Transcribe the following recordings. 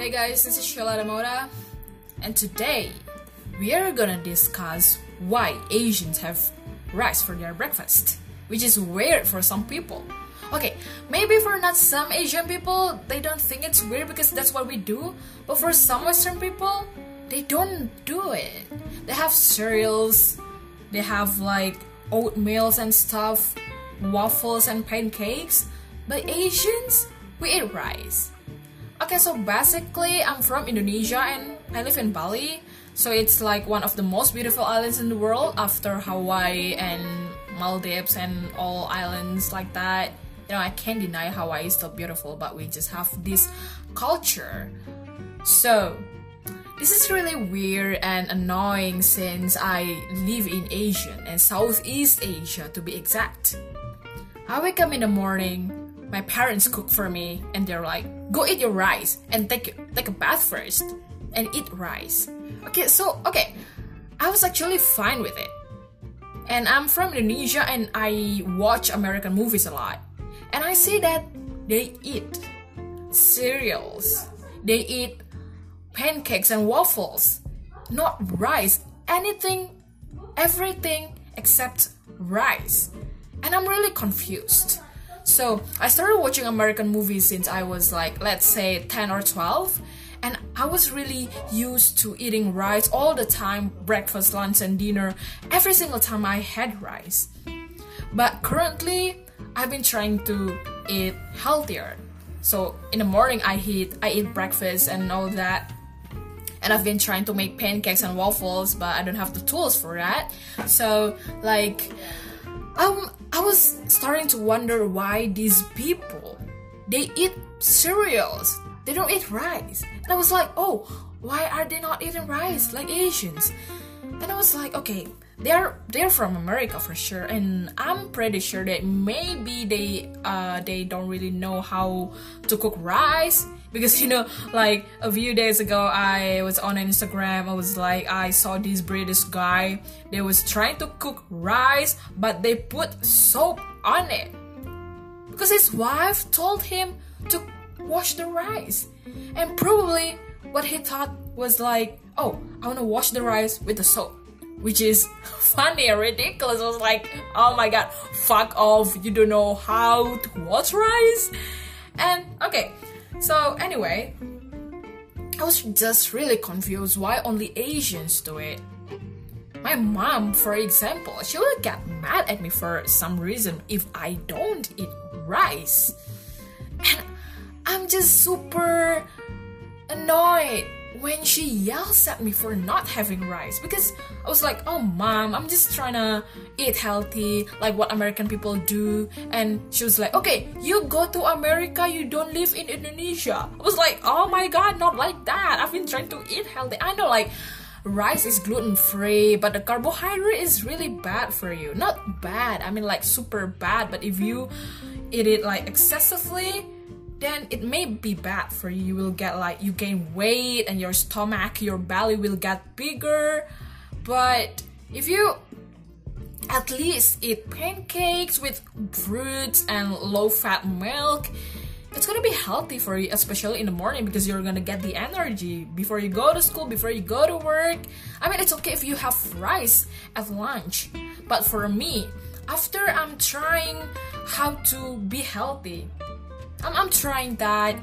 Hey guys, this is Sheila Damoda, and today we are gonna discuss why Asians have rice for their breakfast, which is weird for some people. Okay, maybe for not some Asian people, they don't think it's weird because that's what we do, but for some Western people, they don't do it. They have cereals, they have like oatmeals and stuff, waffles and pancakes, but Asians, we eat rice. Okay, so basically, I'm from Indonesia and I live in Bali. So it's like one of the most beautiful islands in the world after Hawaii and Maldives and all islands like that. You know, I can't deny Hawaii is still beautiful, but we just have this culture. So, this is really weird and annoying since I live in Asia and Southeast Asia to be exact. I wake up in the morning, my parents cook for me and they're like, go eat your rice and take take a bath first and eat rice. Okay, so okay, I was actually fine with it. And I'm from Indonesia and I watch American movies a lot. And I see that they eat cereals. They eat pancakes and waffles, not rice. Anything, everything except rice. And I'm really confused. So I started watching American movies since I was like, let's say 10 or 12. And I was really used to eating rice all the time breakfast, lunch, and dinner every single time I had rice. But currently, I've been trying to eat healthier. So in the morning, I eat I eat breakfast and all that, and I've been trying to make pancakes and waffles, but I don't have the tools for that. So like, um, I was starting to wonder why these people they eat cereals. They don't eat rice. And I was like, oh, why are they not eating rice like Asians? And I was like, okay, they're they're from America for sure, and I'm pretty sure that maybe they uh they don't really know how to cook rice because you know like a few days ago I was on Instagram. I was like I saw this British guy. They was trying to cook rice but they put soap on it. Because his wife told him to wash the rice. And probably what he thought was like oh I want to wash the rice with the soap. Which is funny and ridiculous. I was like, oh my god, fuck off, you don't know how to wash rice. And okay, so anyway, I was just really confused why only Asians do it. My mom, for example, she will get mad at me for some reason if I don't eat rice. And I'm just super annoyed when she yells at me for not having rice because I was like, oh mom, I'm just trying to eat healthy like what American people do. And she was like, okay, you go to America, you don't live in Indonesia. I was like, oh my god, not like that. I've been trying to eat healthy. I know like rice is gluten free, but the carbohydrate is really bad for you. Not bad, I mean like super bad, but if you eat it like excessively, then it may be bad for you. You will get like you gain weight and your stomach, your belly will get bigger. But if you at least eat pancakes with fruits and low fat milk, it's gonna be healthy for you, especially in the morning because you're gonna get the energy before you go to school, before you go to work. I mean, it's okay if you have rice at lunch, but for me, after I'm trying how to be healthy, I'm, I'm trying that.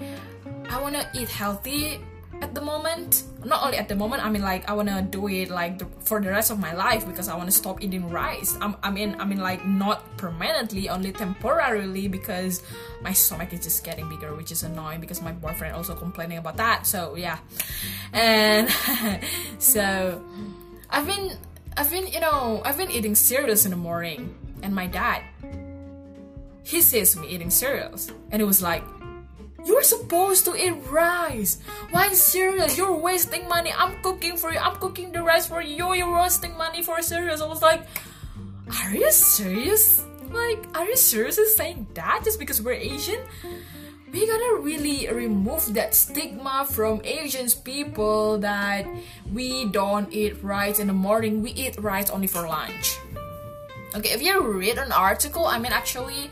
I wanna eat healthy at the moment. Not only at the moment, I mean like I wanna do it like the, for the rest of my life because I wanna stop eating rice. I'm, I mean I mean like not permanently, only temporarily because my stomach is just getting bigger, which is annoying because my boyfriend also complaining about that. So yeah, and so I've been I've been you know I've been eating cereals in the morning, and my dad he sees me eating cereals. And it was like you're supposed to eat rice. Why cereals you're wasting money. I'm cooking for you. I'm cooking the rice for you. You're wasting money for cereals. I was like are you serious? Like are you seriously saying that just because we're asian? We gotta really remove that stigma from Asian people that we don't eat rice in the morning, we eat rice only for lunch. Okay, if you read an article, I mean, actually,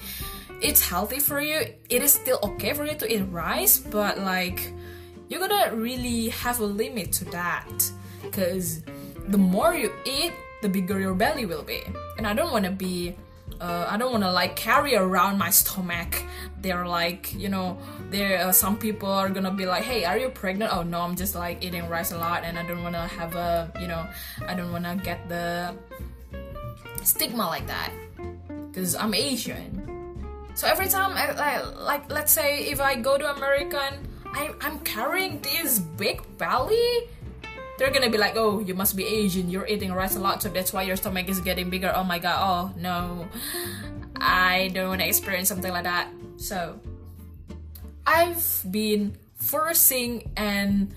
it's healthy for you. It is still okay for you to eat rice, but like, you're gonna really have a limit to that because the more you eat the bigger your belly will be and i don't want to be uh, I don't want to like carry around my stomach. They're like, you know, there uh, some people are gonna be like, hey, are you pregnant? Oh no, I'm just like eating rice a lot, and I don't want to have a, you know, I don't want to get the stigma like that because I'm Asian. So every time, I, like, like, let's say if I go to American, I, I'm carrying this big belly they're gonna be like, oh, you must be Asian, you're eating rice a lot, so that's why your stomach is getting bigger. Oh my god, oh no. I don't wanna experience something like that. So, I've been forcing and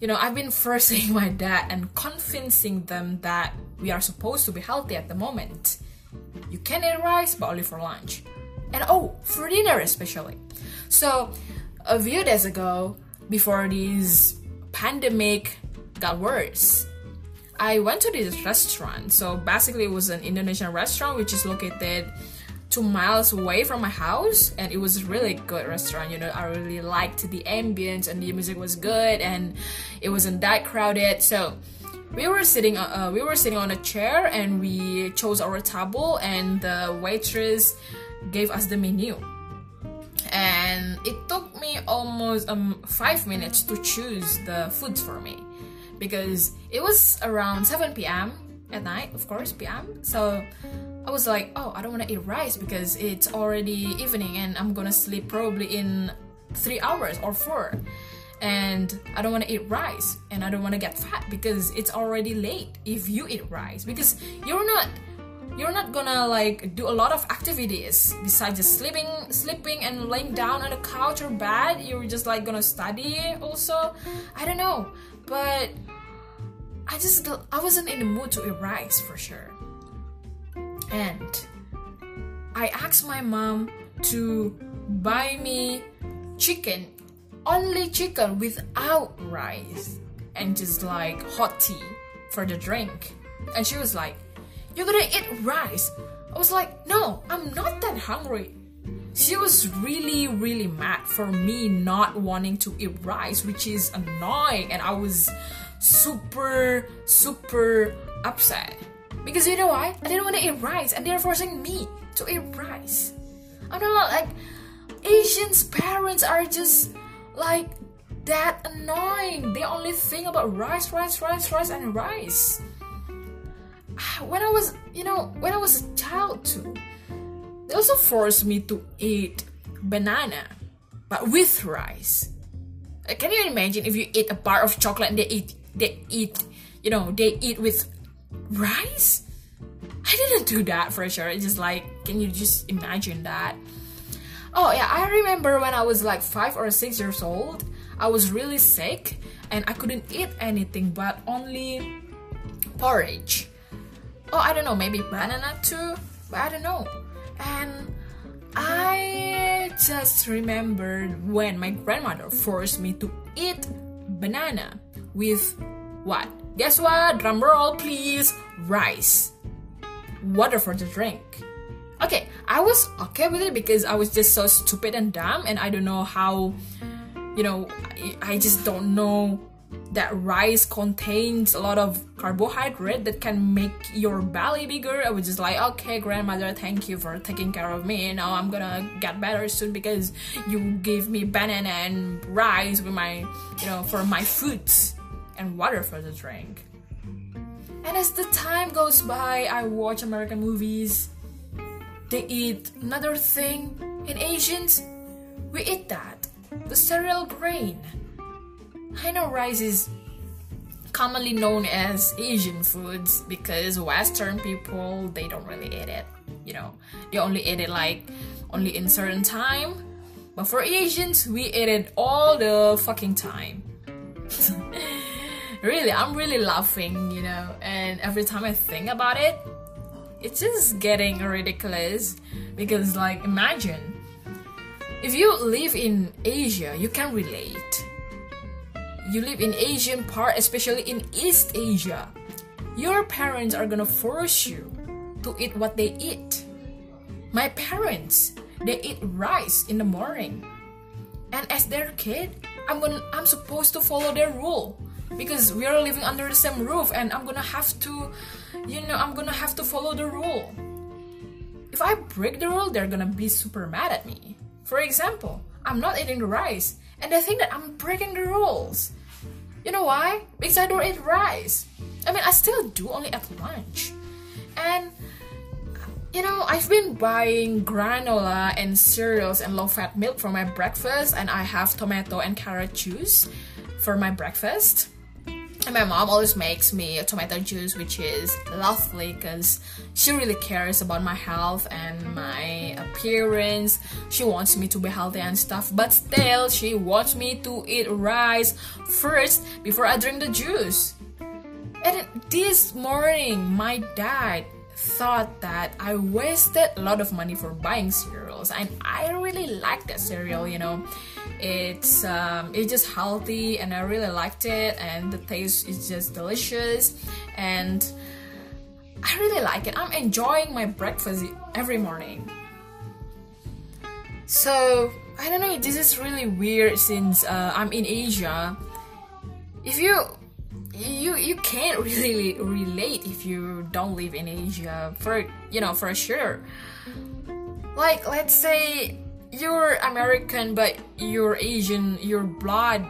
you know, I've been forcing my dad and convincing them that we are supposed to be healthy at the moment. You can eat rice, but only for lunch. And oh, for dinner especially. So, a few days ago, before this pandemic got worse. I went to this restaurant. So basically, it was an Indonesian restaurant which is located two miles away from my house, and it was a really good restaurant. You know, I really liked the ambience and the music was good, and it wasn't that crowded. So we were sitting uh, we were sitting on a chair and we chose our table and the waitress gave us the menu and it took me almost um, five minutes to choose the foods for me because it was around 7 p.m. at night, of course, p.m. So I was like, oh, I don't want to eat rice because it's already evening and I'm gonna sleep probably in three hours or four. And I don't want to eat rice and I don't want to get fat because it's already late if you eat rice because you're not you're not gonna like do a lot of activities besides just sleeping sleeping and laying down on a couch or bed you're just like gonna study also i don't know but I just I wasn't in the mood to eat rice for sure. And I asked my mom to buy me chicken, only chicken without rice, and just like hot tea for the drink. And she was like, You're gonna eat rice? I was like, No, I'm not that hungry. She was really, really mad for me not wanting to eat rice, which is annoying, and I was super, super upset. Because you know why? I didn't want to eat rice and they're forcing me to eat rice. Not know like Asians' parents are just like that annoying. They only think about rice, rice, rice, rice, and rice. When I was, you know, when I was a child too, they also forced me to eat banana, but with rice. Uh, can you imagine if you eat a bar of chocolate and they eat they eat, you know, they eat with rice. I didn't do that for sure. It's just like, can you just imagine that? Oh yeah, I remember when I was like five or six years old, I was really sick and I couldn't eat anything but only porridge. Oh, I don't know, maybe banana too, but I don't know. And I just remembered when my grandmother forced me to eat banana with what? Guess what? Drum roll, please. Rice. Water for the drink. Okay, I was okay with it because I was just so stupid and dumb, and I don't know how, you know, I, I just don't know that rice contains a lot of carbohydrate that can make your belly bigger. I was just like, okay, grandmother, thank you for taking care of me. Now I'm gonna get better soon because you gave me banana and rice with my, you know, for my food and water for the drink. And as the time goes by, I watch American movies. They eat another thing. In Asians, we eat that the cereal grain. Know rice is commonly known as Asian foods because Western people they don't really eat it. You know, they only eat it like only in certain time. But for Asians, we eat it all the fucking time. really, I'm really laughing, you know, and every time I think about it, it's just getting ridiculous because, like, imagine if you live in Asia, you can relate. You live in Asian part, especially in East Asia. Your parents are gonna force you to eat what they eat. My parents, they eat rice in the morning. And as their kid, I'm gonna I'm supposed to follow their rule because we are living under the same roof and I'm gonna have to you know I'm gonna have to follow the rule. If I break the rule, they're gonna be super mad at me. For example, I'm not eating the rice and they think that I'm breaking the rules. You know why? Because I don't eat rice. I mean, I still do only at lunch. And you know, I've been buying granola and cereals and low fat milk for my breakfast, and I have tomato and carrot juice for my breakfast. And my mom always makes me tomato juice, which is lovely because she really cares about my health and my appearance. She wants me to be healthy and stuff, but still, she wants me to eat rice first before I drink the juice. And this morning, my dad thought that I wasted a lot of money for buying cereals, and I really like that cereal. You know, it's um, it's just healthy, and I really liked it, and the taste is just delicious, and I really like it. I'm enjoying my breakfast every morning. So I don't know. This is really weird since uh, I'm in Asia. If you you you can't really relate if you don't live in Asia for you know for sure. Like let's say you're American but you're Asian, your blood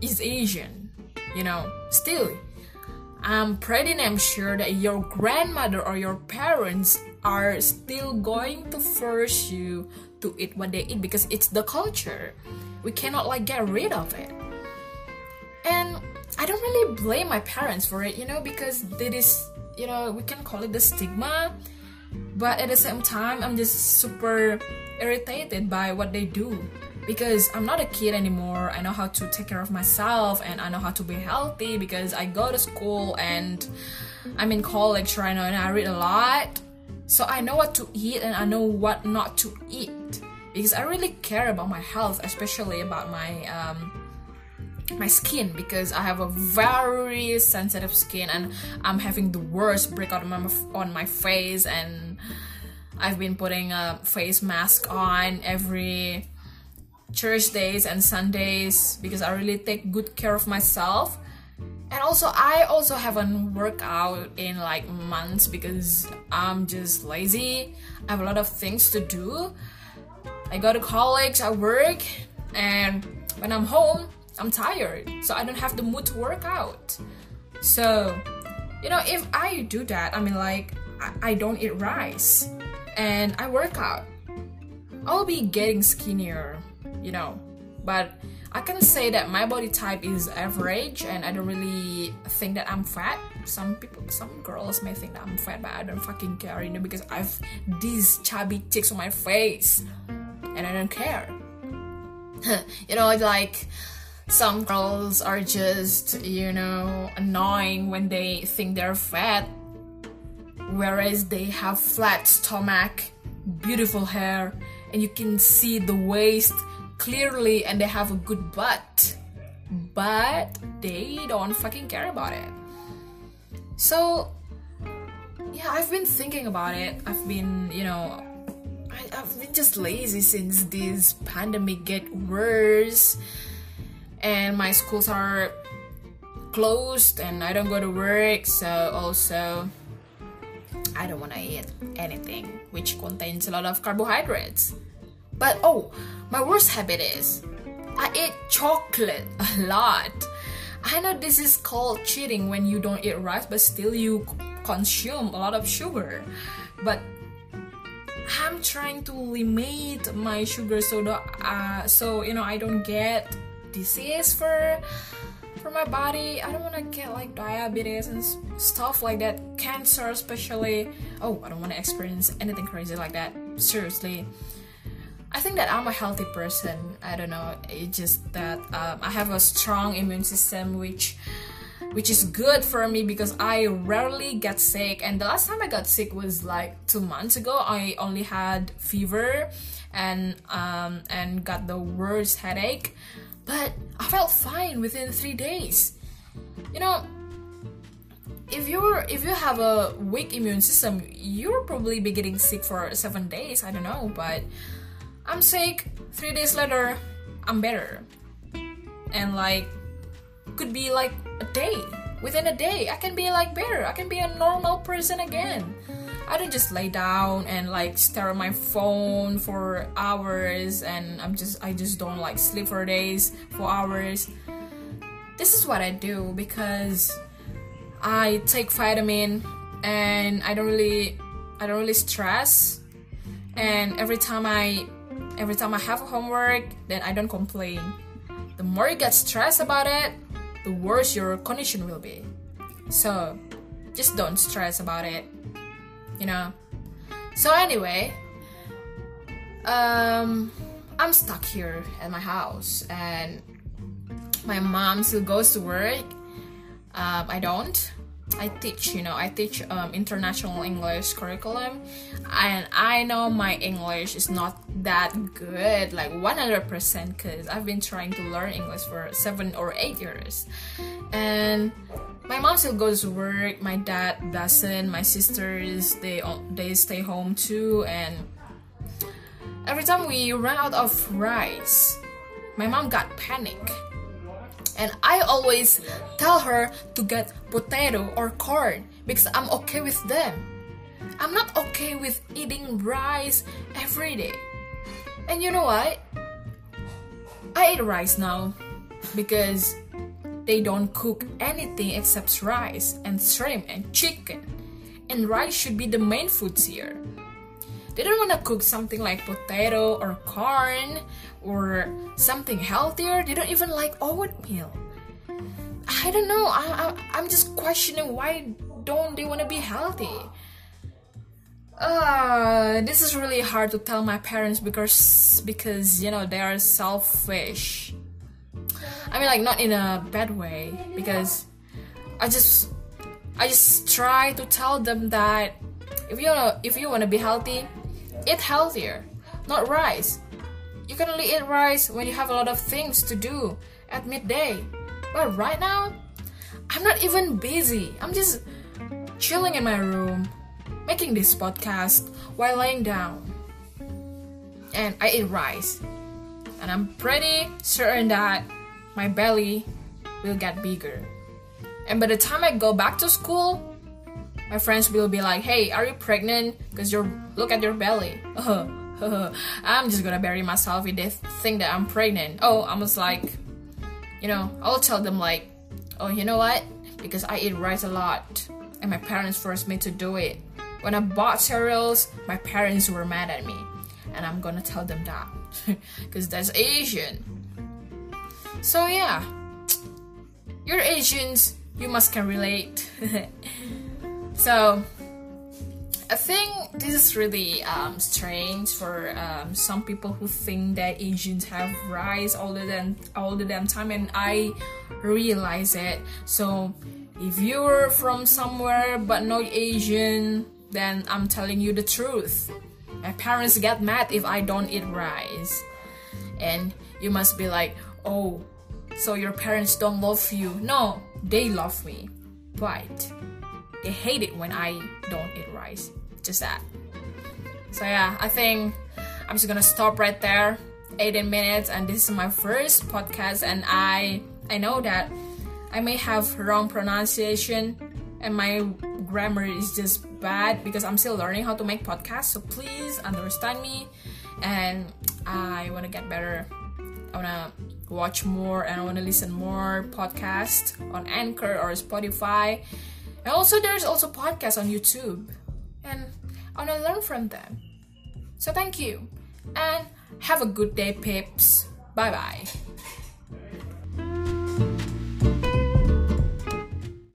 is Asian, you know. Still, I'm pretty damn sure that your grandmother or your parents are still going to force you to eat what they eat because it's the culture. We cannot like get rid of it. And I don't really blame my parents for it, you know, because it is, you know, we can call it the stigma, but at the same time, I'm just super irritated by what they do because I'm not a kid anymore. I know how to take care of myself and I know how to be healthy because I go to school and I'm in college right now and I read a lot. So I know what to eat and I know what not to eat because I really care about my health, especially about my um, my skin because I have a very sensitive skin and I'm having the worst breakout on my, on my face and I've been putting a face mask on every church days and Sundays because I really take good care of myself. And also I also haven't worked out in like months because I'm just lazy. I have a lot of things to do. I go to college, I work, and when I'm home, I'm tired, so I don't have the mood to work out. So, you know, if I do that, I mean, like, I, I don't eat rice and I work out, I'll be getting skinnier, you know. But I can say that my body type is average and I don't really think that I'm fat. Some people, some girls may think that I'm fat, but I don't fucking care, you know, because I've these chubby cheeks on my face and I don't care. you know, it's like some girls are just, you know, annoying when they think they're fat, whereas they have flat stomach, beautiful hair, and you can see the waist clearly, and they have a good butt. But they don't fucking care about it. So, yeah, I've been thinking about it. I've been, you know, I, have been just lazy since this pandemic get worse and my schools are closed and I don't go to work so also I don't want to eat anything which contains a lot of carbohydrates. But oh my worst habit is I eat chocolate a lot. I know this is called cheating when you don't eat rice but still you consume a lot of sugar. But I'm trying to limit my sugar so that uh, so you know I don't get disease for for my body. I don't want to get like diabetes and stuff like that, cancer especially. Oh, I don't want to experience anything crazy like that. Seriously. I think that I'm a healthy person. I don't know. It's just that um, I have a strong immune system, which which is good for me because I rarely get sick. And the last time I got sick was like two months ago. I only had fever and um, and got the worst headache but I felt fine within three days. You know, if you're if you have a weak immune system, you're probably be getting sick for seven days. I don't know, but I'm sick. Three days later, I'm better. and like could be like a day within a day i can be like better. I can be a normal person again. I don't just lay down and like stare at my phone for hours and i'm just i just don't like sleep for days for hours. This is what i do because i take vitamin and i don't really i don't really stress. And every time i every time i have homework then i don't complain. The more you get stressed about it the worse your condition will be. So just don't stress about it, you know. So anyway, um, I'm stuck here at my house, and my mom still goes to work. Um, I don't. I teach, you know, I teach um, international English curriculum, and I know my English is not that good, like 100%, because I've been trying to learn English for seven or eight years. And my mom still goes to work, my dad doesn't, my sisters, they, they stay home too, and every time we run out of rice, my mom got panic and I always tell her to get potato or corn because I'm okay with them. I'm not okay with eating rice every day. And you know what? I eat rice now because they don't cook anything except rice and shrimp and chicken. And rice should be the main foods here. They don't want to cook something like potato or corn or something healthier. They don't even like oatmeal. I don't know. I, I I'm just questioning why don't they want to be healthy. Uh, this is really hard to tell my parents because because you know they are selfish. I mean, like not in a bad way because I just I just try to tell them that if you if you want to be healthy, eat healthier, not rice. You can only eat rice when you have a lot of things to do at midday. But right now, I'm not even busy. I'm just chilling in my room, making this podcast while laying down. And I eat rice. And I'm pretty certain that my belly will get bigger. And by the time I go back to school, my friends will be like, "Hey, are you pregnant? Cause you're look at your belly." I'm just gonna bury myself if they think that I'm pregnant. Oh, I was like, you know, I'll tell them like, oh, you know what? Because I eat rice a lot, and my parents forced me to do it. When I bought cereals, my parents were mad at me, and I'm gonna tell them that, because that's Asian. So yeah, you're Asians, you must can relate. so I think this is really um, strange for um, some people who think that Asians have rice all the damn all the damn time, and I realize it. So if you're from somewhere but not Asian, then I'm telling you the truth. My parents get mad if I don't eat rice, and you must be like, oh, so your parents don't love you? No, they love me, but they hate it when I don't eat rice just that. So yeah, I think I'm just gonna stop right there. 18 minutes and this is my first podcast and I I know that I may have wrong pronunciation and my grammar is just bad because I'm still learning how to make podcasts. So please understand me and I want to get better. I want to watch more and I want to listen more podcasts on Anchor or Spotify. And also there's also podcasts on YouTube and I want to learn from them. So thank you and have a good day, pips. Bye bye.